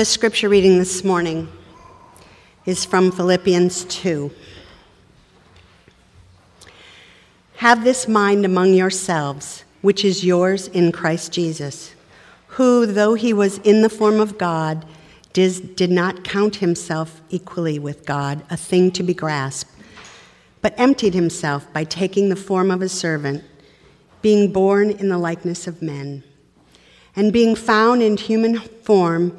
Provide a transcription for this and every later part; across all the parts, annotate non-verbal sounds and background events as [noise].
The scripture reading this morning is from Philippians 2. Have this mind among yourselves, which is yours in Christ Jesus, who, though he was in the form of God, did not count himself equally with God, a thing to be grasped, but emptied himself by taking the form of a servant, being born in the likeness of men. And being found in human form,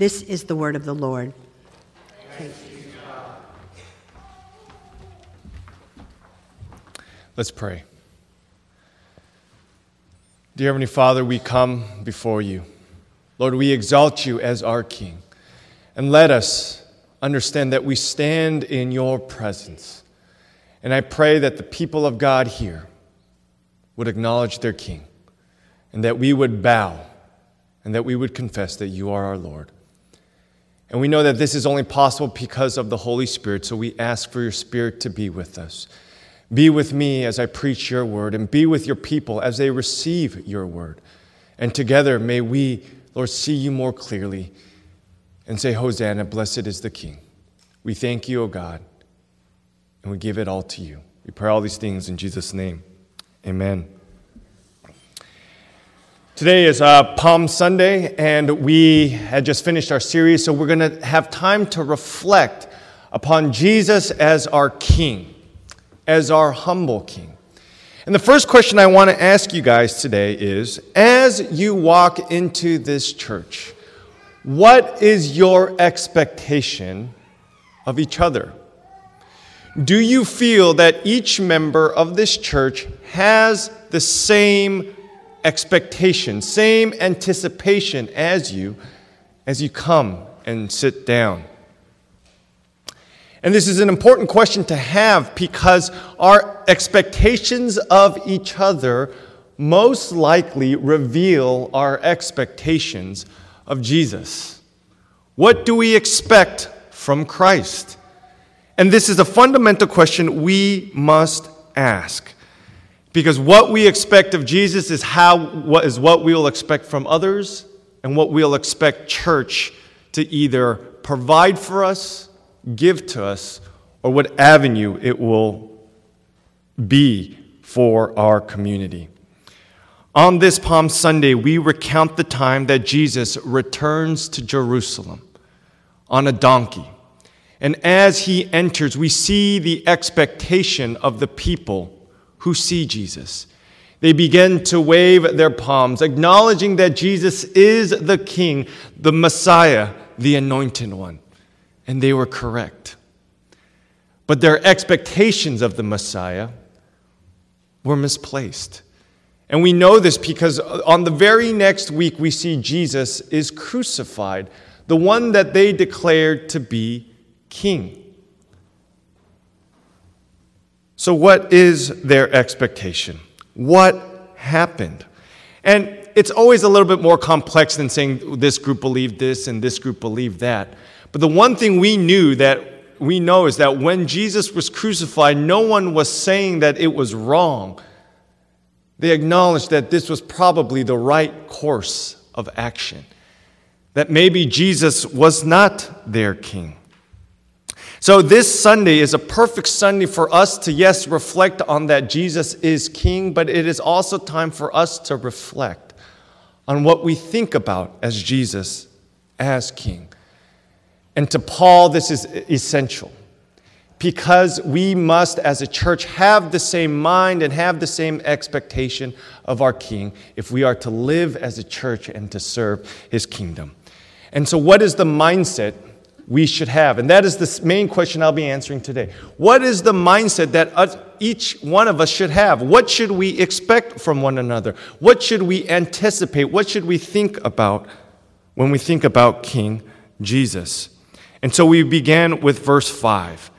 This is the word of the Lord. Let's pray. Dear Heavenly Father, we come before you. Lord, we exalt you as our King. And let us understand that we stand in your presence. And I pray that the people of God here would acknowledge their King and that we would bow and that we would confess that you are our Lord. And we know that this is only possible because of the Holy Spirit, so we ask for your Spirit to be with us. Be with me as I preach your word, and be with your people as they receive your word. And together may we, Lord, see you more clearly and say, Hosanna, blessed is the King. We thank you, O God, and we give it all to you. We pray all these things in Jesus' name. Amen. Today is uh, Palm Sunday, and we had just finished our series, so we're going to have time to reflect upon Jesus as our King, as our humble King. And the first question I want to ask you guys today is as you walk into this church, what is your expectation of each other? Do you feel that each member of this church has the same expectation, same anticipation as you as you come and sit down. And this is an important question to have because our expectations of each other most likely reveal our expectations of Jesus. What do we expect from Christ? And this is a fundamental question we must ask. Because what we expect of Jesus is, how, what, is what we will expect from others and what we'll expect church to either provide for us, give to us, or what avenue it will be for our community. On this Palm Sunday, we recount the time that Jesus returns to Jerusalem on a donkey. And as he enters, we see the expectation of the people who see Jesus. They begin to wave their palms, acknowledging that Jesus is the King, the Messiah, the anointed one. And they were correct. But their expectations of the Messiah were misplaced. And we know this because on the very next week, we see Jesus is crucified, the one that they declared to be king. So, what is their expectation? What happened? And it's always a little bit more complex than saying this group believed this and this group believed that. But the one thing we knew that we know is that when Jesus was crucified, no one was saying that it was wrong. They acknowledged that this was probably the right course of action, that maybe Jesus was not their king. So, this Sunday is a perfect Sunday for us to, yes, reflect on that Jesus is King, but it is also time for us to reflect on what we think about as Jesus as King. And to Paul, this is essential because we must, as a church, have the same mind and have the same expectation of our King if we are to live as a church and to serve his kingdom. And so, what is the mindset we should have? And that is the main question I'll be answering today. What is the mindset that each one of us should have? What should we expect from one another? What should we anticipate? What should we think about when we think about King Jesus. And so we began with verse 5.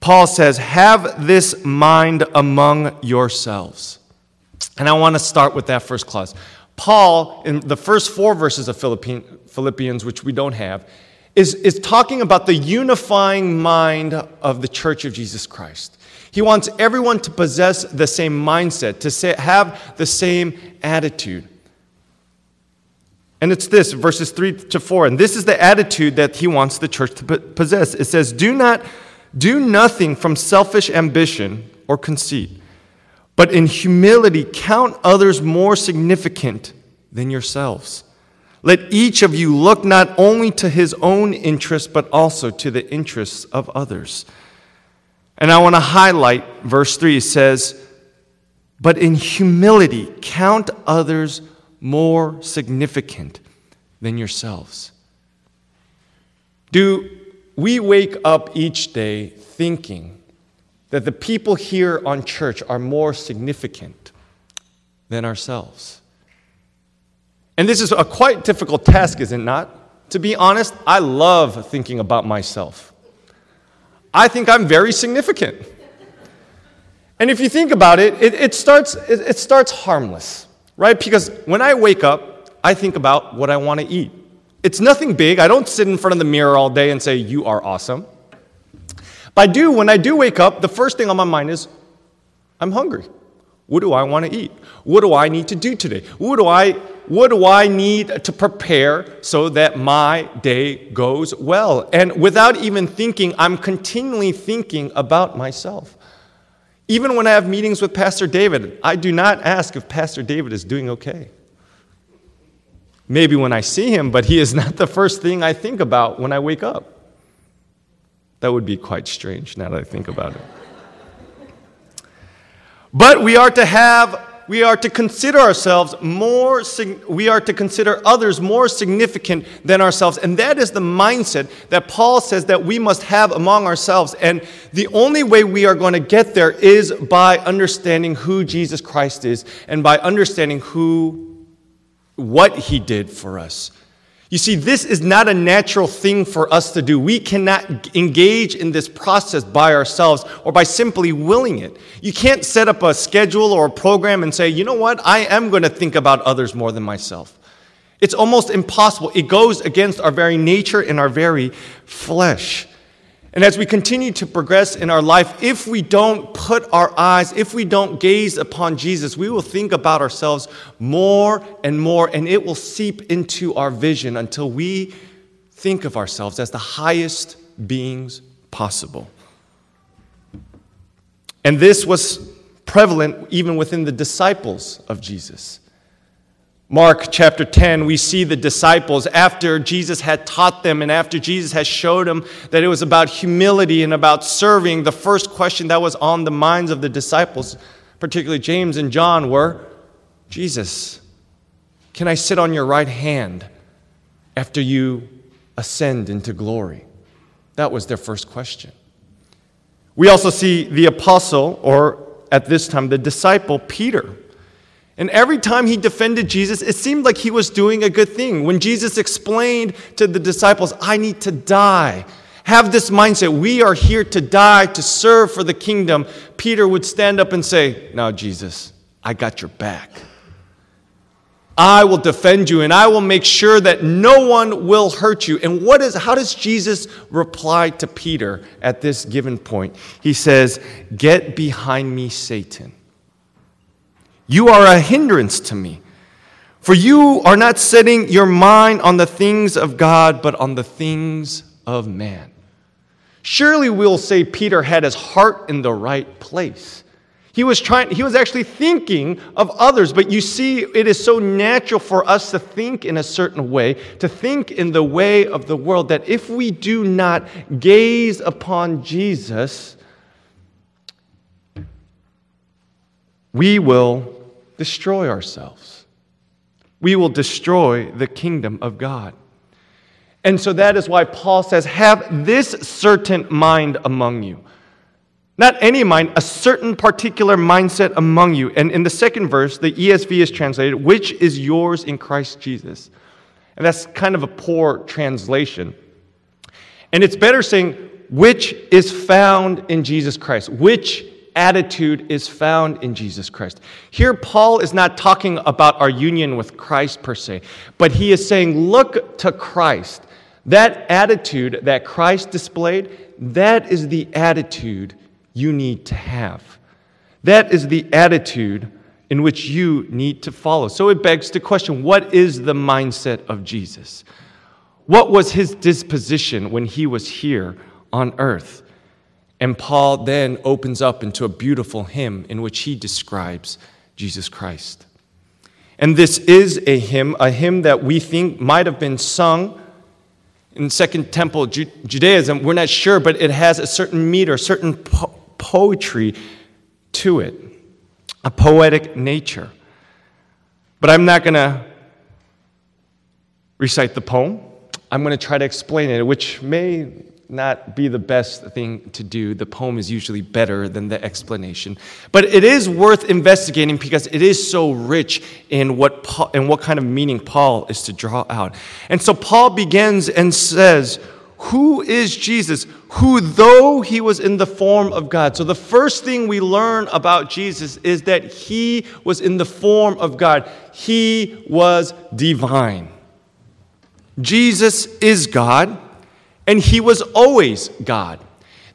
Paul says, Have this mind among yourselves. And I want to start with that first clause. Paul, in the first four verses of Philippians, which we don't have, is, is talking about the unifying mind of the church of Jesus Christ. He wants everyone to possess the same mindset, to say, have the same attitude. And it's this, verses 3 to 4. And this is the attitude that he wants the church to possess. It says, Do not do nothing from selfish ambition or conceit, but in humility count others more significant than yourselves. Let each of you look not only to his own interests, but also to the interests of others. And I want to highlight verse 3. It says, But in humility count others more significant than yourselves? Do we wake up each day thinking that the people here on church are more significant than ourselves? And this is a quite difficult task, is it not? To be honest, I love thinking about myself. I think I'm very significant. And if you think about it, it, it starts, it, it starts harmless right? Because when I wake up, I think about what I want to eat. It's nothing big. I don't sit in front of the mirror all day and say, You are awesome. But I do, when I do wake up, the first thing on my mind is, I'm hungry. What do I want to eat? What do I need to do today? What do I, what do I need to prepare so that my day goes well? And without even thinking, I'm continually thinking about myself. Even when I have meetings with Pastor David, I do not ask if Pastor David is doing okay. Maybe when I see him, but he is [laughs] not the first thing I think about when I wake up. That would be quite strange now that I think about it. But we are to have we are to consider ourselves more, we are to consider others more significant than ourselves. And that is the mindset that Paul says that we must have among ourselves. And the only way we are going to get there is by understanding who Jesus Christ is and by understanding who, what he did for us. You see, this is not a natural thing for us to do. We cannot engage in this process by ourselves or by simply willing it. You can't set up a schedule or a program and say, you know what, I am going to think about others more than myself. It's almost impossible. It goes against our very nature and our very flesh. And as we continue to progress in our life, if we don't put our eyes, if we don't gaze upon Jesus, we will think about ourselves more and more, and it will seep into our vision until we think of ourselves as the highest beings possible. And this was prevalent even within the disciples of Jesus. Mark chapter 10, we see the disciples after Jesus had taught them and after Jesus had showed them that it was about humility and about serving. The first question that was on the minds of the disciples, particularly James and John, were Jesus, can I sit on your right hand after you ascend into glory? That was their first question. We also see the apostle, or at this time, the disciple Peter and every time he defended Jesus, it seemed like he was doing a good thing. When Jesus explained to the disciples, I need to die, have this mindset, we are here to die, to serve for the kingdom, Peter would stand up and say, Now, Jesus, I got your back. I will defend you and I will make sure that no one will hurt you. And what is how does Jesus reply to Peter at this given point? He says, "Get behind me, Satan." You are a hindrance to me. For you are not setting your mind on the things of God, but on the things of man. Surely we'll say Peter had his heart in the right place. He was trying, he was actually thinking of others, but you see, it is so natural for us to think in a certain way, to think in the way of the world, that if we do not gaze upon Jesus, we will destroy ourselves. We will destroy the kingdom of God. And so that is why Paul says, Have this certain mind among you. Not any mind, a certain particular mindset among you. And in the second verse, the ESV is translated, which is yours in Christ Jesus. And that's kind of a poor translation. And it's better saying, which is found in Jesus Christ. Which attitude is found in Jesus Christ. Here, Paul is not talking about our union with Christ per se, but he is saying, look to Christ. That attitude that Christ displayed, that is the attitude you need to have. That is the attitude in which you need to follow. So it begs the question what is the mindset of Jesus? What was his disposition when he was here on earth? And Paul then opens up into a beautiful hymn in which he describes Jesus Christ. And this is a hymn, a hymn that we think might have been sung in Second Temple Judaism. We're not sure, but it has a certain meter, a certain po- poetry to it, a poetic nature. But I'm not going to recite the poem. I'm going to try to explain it, which may not be the best thing to do. The poem is usually better than the explanation. But it is worth investigating because it is so rich in what, Paul, in what kind of meaning Paul is to draw out. And so Paul begins and says, Who is Jesus? Who, though he was in the form of God. So the first thing we learn about Jesus is that he was in the form of God, he was divine. Jesus is God, and he was always God.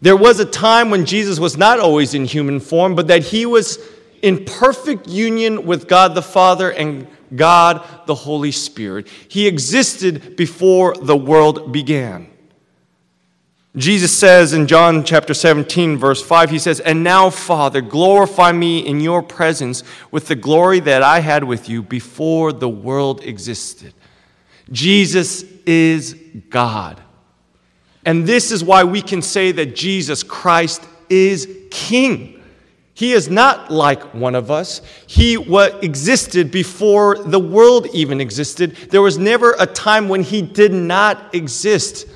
There was a time when Jesus was not always in human form, but that he was in perfect union with God the Father and God the Holy Spirit. He existed before the world began. Jesus says in John chapter 17, verse 5, he says, And now, Father, glorify me in your presence with the glory that I had with you before the world existed. Jesus is God. And this is why we can say that Jesus Christ is King. He is not like one of us. He what existed before the world even existed. There was never a time when he did not exist.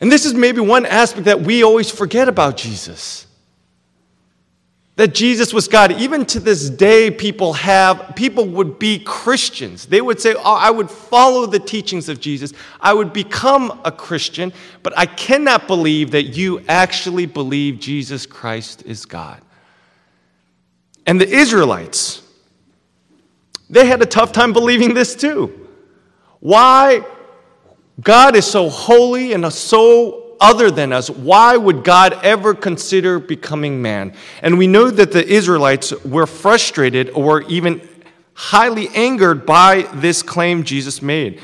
And this is maybe one aspect that we always forget about Jesus that Jesus was God. Even to this day, people have, people would be Christians. They would say, Oh, I would follow the teachings of Jesus. I would become a Christian, but I cannot believe that you actually believe Jesus Christ is God. And the Israelites, they had a tough time believing this too. Why God is so holy and so other than us, why would God ever consider becoming man? And we know that the Israelites were frustrated or even highly angered by this claim Jesus made.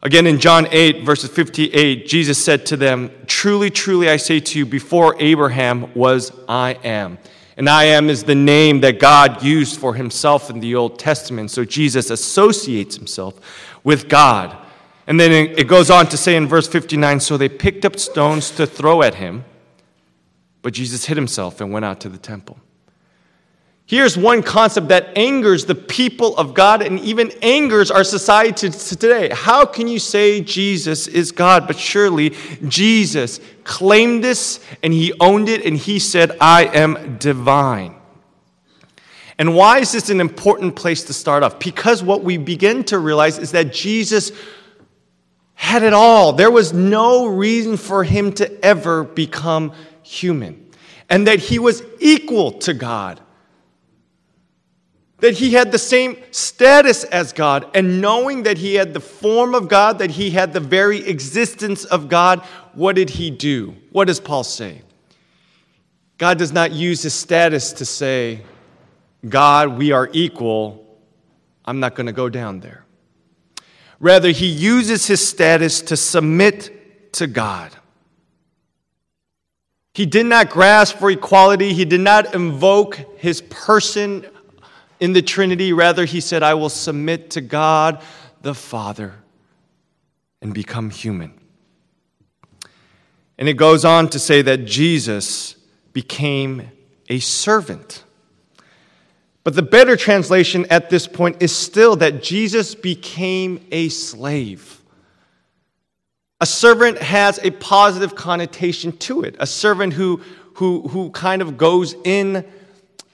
Again, in John 8, verses 58, Jesus said to them, Truly, truly, I say to you, before Abraham was, I am. And I am is the name that God used for himself in the Old Testament. So Jesus associates himself with God. And then it goes on to say in verse 59 so they picked up stones to throw at him, but Jesus hid himself and went out to the temple. Here's one concept that angers the people of God and even angers our society today. How can you say Jesus is God? But surely Jesus claimed this and he owned it and he said, I am divine. And why is this an important place to start off? Because what we begin to realize is that Jesus had it all. There was no reason for him to ever become human. And that he was equal to God. That he had the same status as God. And knowing that he had the form of God, that he had the very existence of God, what did he do? What does Paul say? God does not use his status to say, God, we are equal. I'm not going to go down there. Rather, he uses his status to submit to God. He did not grasp for equality. He did not invoke his person in the Trinity. Rather, he said, I will submit to God the Father and become human. And it goes on to say that Jesus became a servant. But the better translation at this point is still that Jesus became a slave. A servant has a positive connotation to it, a servant who, who, who kind of goes in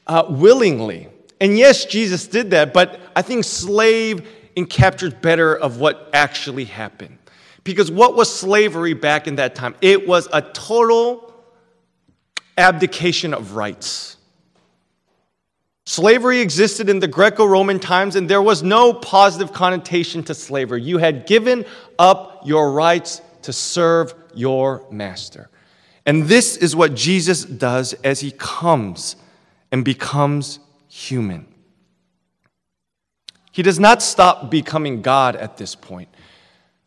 uh, willingly. And yes, Jesus did that, but I think slave encaptures better of what actually happened. Because what was slavery back in that time? It was a total abdication of rights. Slavery existed in the Greco Roman times, and there was no positive connotation to slavery. You had given up your rights to serve your master. And this is what Jesus does as he comes and becomes human. He does not stop becoming God at this point.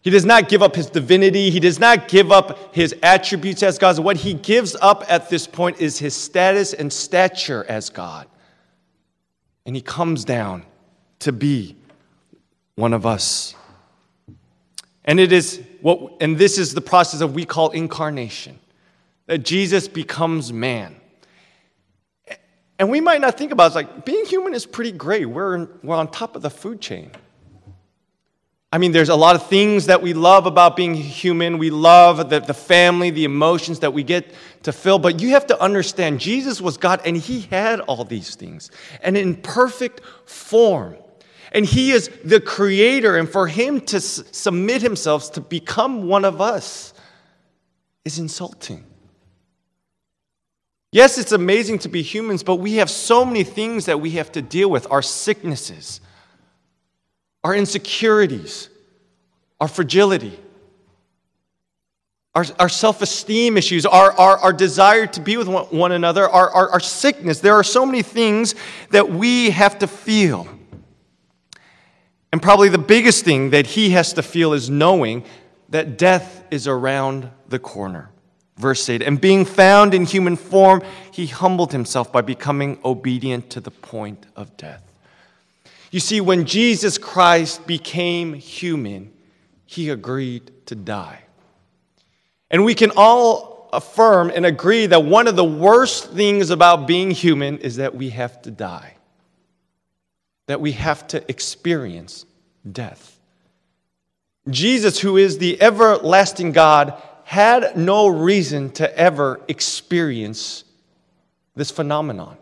He does not give up his divinity. He does not give up his attributes as God. What he gives up at this point is his status and stature as God. And he comes down to be one of us. And it is what and this is the process of we call incarnation. That Jesus becomes man. And we might not think about it, it's like being human is pretty great. We're, we're on top of the food chain. I mean, there's a lot of things that we love about being human. We love the, the family, the emotions that we get to feel. But you have to understand, Jesus was God and he had all these things and in perfect form. And he is the creator. And for him to s- submit himself to become one of us is insulting. Yes, it's amazing to be humans, but we have so many things that we have to deal with our sicknesses our insecurities, our fragility, our, our self esteem issues, our, our, our desire to be with one, another, our, our, our sickness. There are so many things that we have to feel. And probably the biggest thing that he has to feel is knowing that death is around the corner. Verse 8 And being found in human form, he humbled himself by becoming obedient to the point of death. You see, when Jesus Christ became human, he agreed to die. And we can all affirm and agree that one of the worst things about being human is that we have to die, that we have to experience death. Jesus, who is the everlasting God, had no reason to ever experience this phenomenon.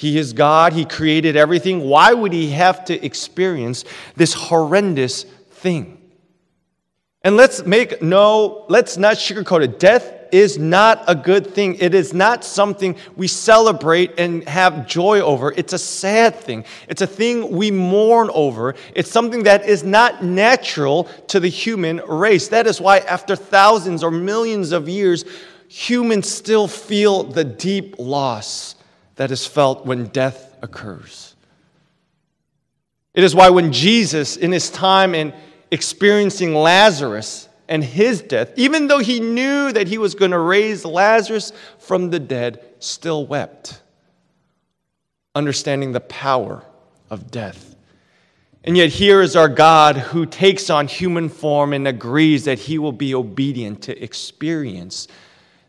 He is God, He created everything. Why would He have to experience this horrendous thing? And let's make no, let's not sugarcoat it. Death is not a good thing. It is not something we celebrate and have joy over. It's a sad thing. It's a thing we mourn over. It's something that is not natural to the human race. That is why, after thousands or millions of years, humans still feel the deep loss that is felt when death occurs. It is why when Jesus, in his time in experiencing Lazarus and his death, even though he knew that he was going to raise Lazarus from the dead, still wept, understanding the power of death. And yet, here is our God who takes on human form and agrees that he will be obedient to experience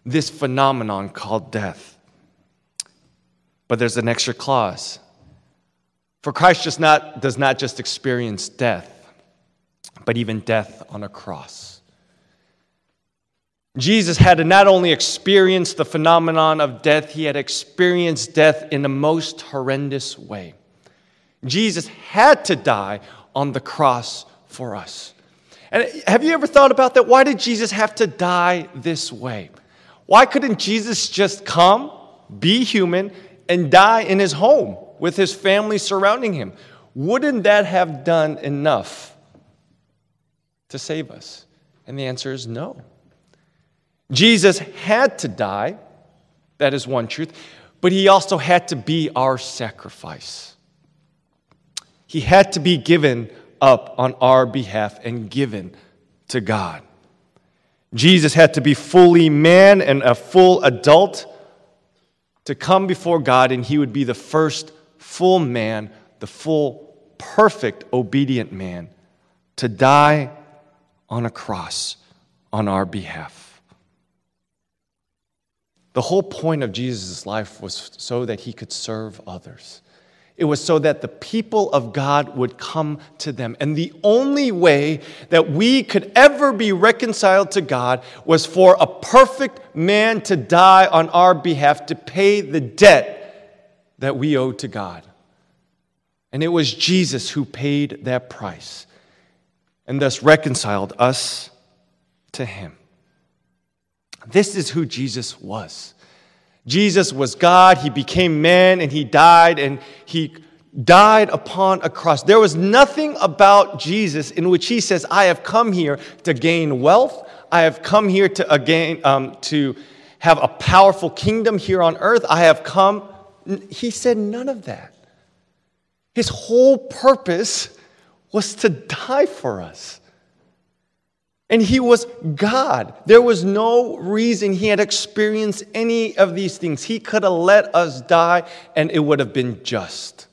this phenomenon called death. But there's an extra clause. For Christ just not, does not just experience death, but even death on a cross. Jesus had to not only experience the phenomenon of death, he had experienced death in the most horrendous way. Jesus had to die on the cross for us. And have you ever thought about that? Why did Jesus have to die this way? Why couldn't Jesus just come, be human, and die in his home with his family surrounding him. Wouldn't that have done enough to save us? And the answer is no. Jesus had to die, that is one truth, but he also had to be our sacrifice. He had to be given up on our behalf and given to God. Jesus had to be fully man and a full adult to come before God, and he would be the first full man, the full, perfect, obedient man to die on a cross on our behalf. The whole point of Jesus' life was so that he could serve others. It was so that the people of God would come to them. And the only way that we could ever be reconciled to God was for a perfect man to die on our behalf to pay the debt that we owed to God. And it was Jesus who paid that price and thus reconciled us to him. This is who Jesus was. Jesus was God, he became man, and he died, and he died upon a cross. There was nothing about Jesus in which he says, I have come here to gain wealth, I have come here to, again, um, to have a powerful kingdom here on earth, I have come. He said none of that. His whole purpose was to die for us. And he was God. There was no reason he had experienced any of these things. He could have let us die and it would have been just.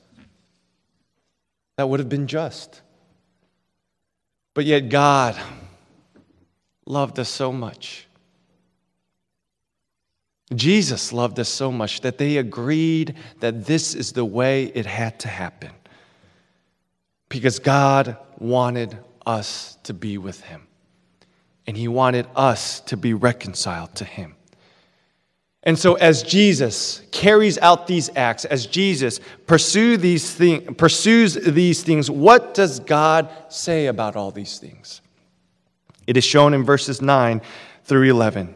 That would have been just. But yet, God loved us so much. Jesus loved us so much that they agreed that this is the way it had to happen. Because God wanted us to be with Him and he wanted us to be reconciled to him. And so, as Jesus carries out these acts, as Jesus pursue these thing, pursues these things, what does God say about all these things? It is shown in verses 9 through 11.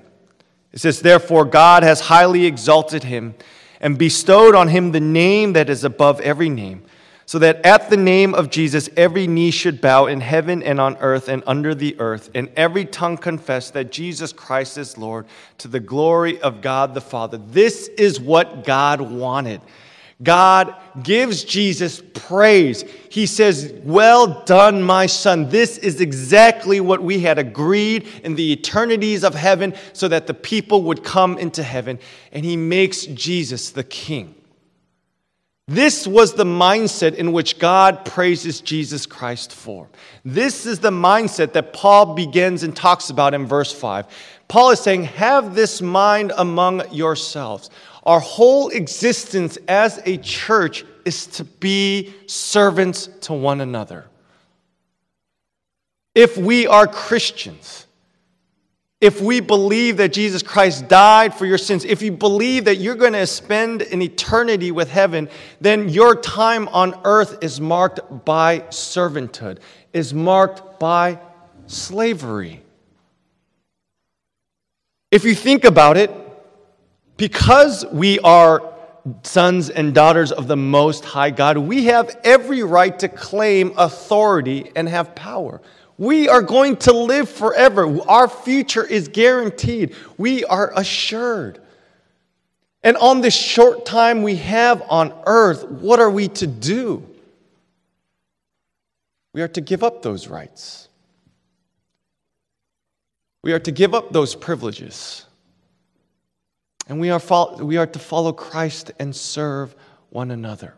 It says, Therefore, God has highly exalted him and bestowed on him the name that is above every name so that at the name of Jesus every knee should bow in heaven and on earth and under the earth, and every tongue confess that Jesus Christ is Lord to the glory of God the Father. This is what God wanted. God gives Jesus praise. He says, Well done, my son. This is exactly what we had agreed in the eternities of heaven so that the people would come into heaven. And he makes Jesus the king. This was the mindset in which God praises Jesus Christ for. This is the mindset that Paul begins and talks about in verse 5. Paul is saying, Have this mind among yourselves. Our whole existence as a church is to be servants to one another. If we are Christians, if we believe that Jesus Christ died for your sins, if you believe that you're going to spend an eternity with heaven, then your time on earth is marked by servanthood, is marked by slavery. If you think about it, because we are sons and daughters of the Most High God, we have every right to claim authority and have power. We are going to live forever. Our future is guaranteed. We are assured. And on this short time we have on earth, what are we to do? We are to give up those rights. We are to give up those privileges. And we are, we are to follow Christ and serve one another.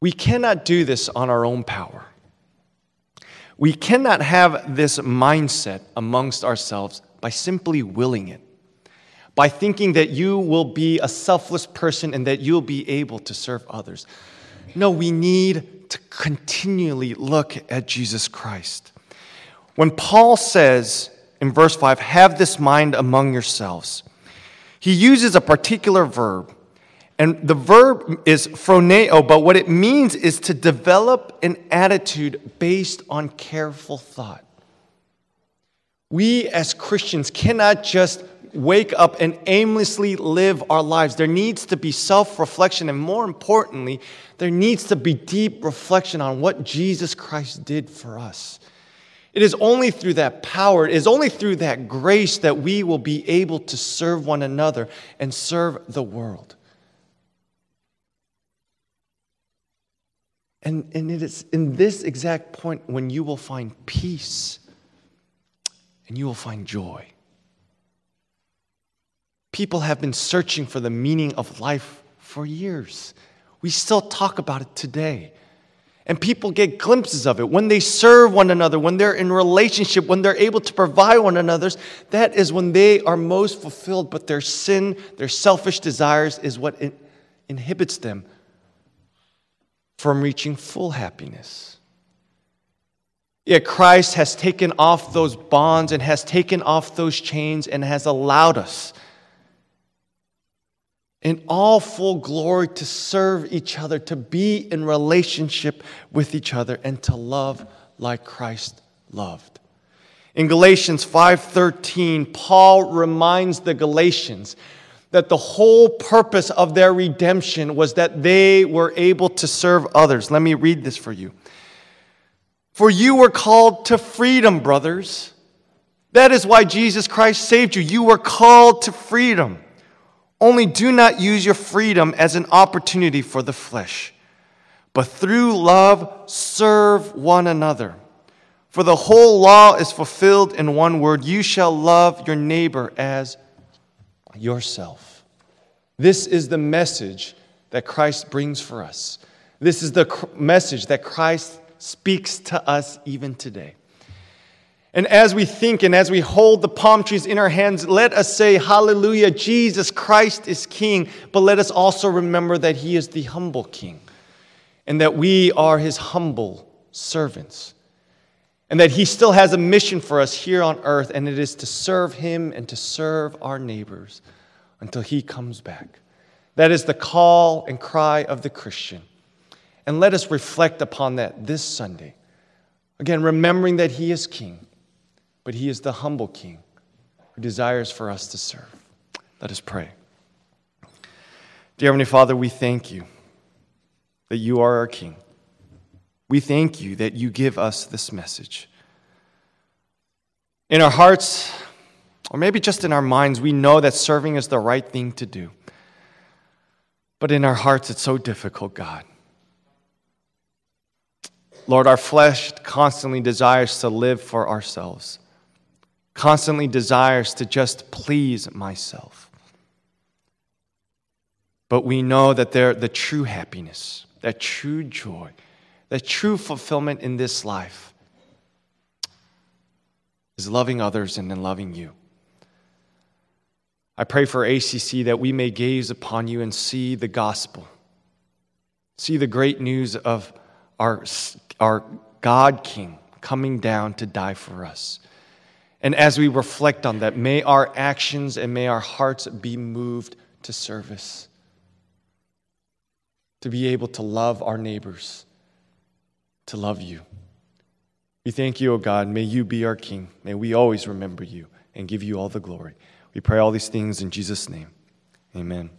We cannot do this on our own power. We cannot have this mindset amongst ourselves by simply willing it, by thinking that you will be a selfless person and that you'll be able to serve others. No, we need to continually look at Jesus Christ. When Paul says in verse 5, have this mind among yourselves, he uses a particular verb and the verb is phroneo, but what it means is to develop an attitude based on careful thought. We as Christians cannot just wake up and aimlessly live our lives. There needs to be self reflection, and more importantly, there needs to be deep reflection on what Jesus Christ did for us. It is only through that power, it is only through that grace that we will be able to serve one another and serve the world. And, and it is in this exact point when you will find peace and you will find joy. People have been searching for the meaning of life for years. We still talk about it today. And people get glimpses of it. When they serve one another, when they're in relationship, when they're able to provide one another's, that is when they are most fulfilled. But their sin, their selfish desires is what inhibits them from reaching full happiness. Yet Christ has taken off those bonds and has taken off those chains and has allowed us in all full glory to serve each other, to be in relationship with each other, and to love like Christ loved. In Galatians 5:13, Paul reminds the Galatians that the whole purpose of their redemption was that they were able to serve others. Let me read this for you. For you were called to freedom, brothers. That is why Jesus Christ saved you. You were called to freedom. Only do not use your freedom as an opportunity for the flesh, but through love serve one another. For the whole law is fulfilled in one word you shall love your neighbor as yourself. This is the message that Christ brings for us. This is the message that Christ speaks to us even today. And as we think and as we hold the palm trees in our hands, let us say, Hallelujah, Jesus Christ is King. But let us also remember that He is the humble King and that we are His humble servants. And that He still has a mission for us here on earth, and it is to serve Him and to serve our neighbors until He comes back. That is the call and cry of the Christian. And let us reflect upon that this Sunday. Again, remembering that He is King, but He is the humble King who desires for us to serve. Let us pray. Dear Heavenly Father, we thank you that you are our King. We thank you that you give us this message. In our hearts, or maybe just in our minds, we know that serving is the right thing to do. But in our hearts, it's so difficult, God. Lord, our flesh constantly desires to live for ourselves, constantly desires to just please myself. But we know that there, the true happiness, that true joy, that true fulfillment in this life is loving others and then loving you. I pray for ACC that we may gaze upon you and see the gospel, see the great news of our, our God King coming down to die for us. And as we reflect on that, may our actions and may our hearts be moved to service, to be able to love our neighbors, to love you. We thank you, O God. May you be our King. May we always remember you and give you all the glory. We pray all these things in Jesus' name. Amen.